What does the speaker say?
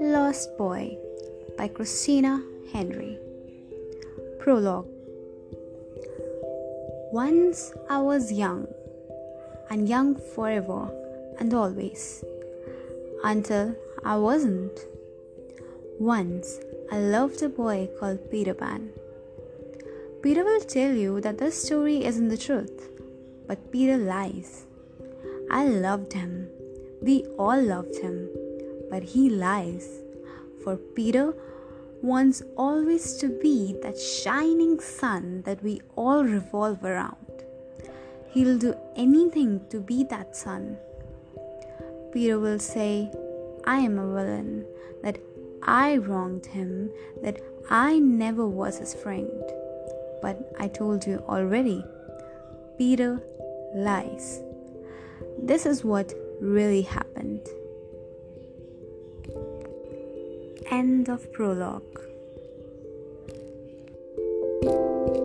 Lost Boy by Christina Henry. Prologue Once I was young, and young forever and always, until I wasn't. Once I loved a boy called Peter Pan. Peter will tell you that this story isn't the truth, but Peter lies. I loved him. We all loved him but he lies. For Peter wants always to be that shining sun that we all revolve around. He'll do anything to be that sun. Peter will say, I am a villain, that I wronged him, that I never was his friend. But I told you already, Peter lies. This is what really happened. End of prologue.